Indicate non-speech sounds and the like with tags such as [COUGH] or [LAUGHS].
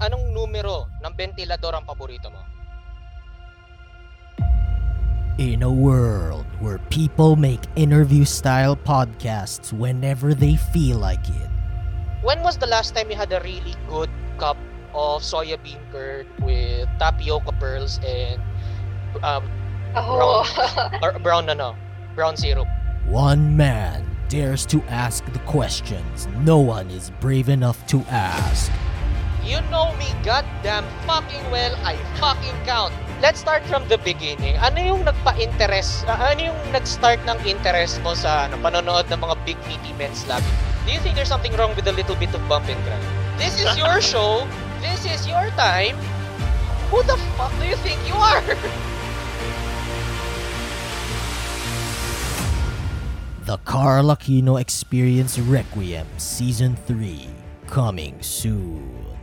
anong numero ng ventilador ang paborito mo? In a world where people make interview style podcasts whenever they feel like it, When was the last time you had a really good cup of soya bean curd with tapioca pearls and um, Oh. or brown ano, brown syrup? one man dares to ask the questions no one is brave enough to ask. You know me goddamn fucking well, I fucking count. Let's start from the beginning. Ano yung nagpa-interest, uh, ano yung nag-start ng interest mo sa ano, panonood ng mga big meaty men's lab? Do you think there's something wrong with a little bit of bump and grind? This is your [LAUGHS] show. This is your time. Who the fuck do you think you are? The Carl Aquino Experience Requiem Season 3 coming soon.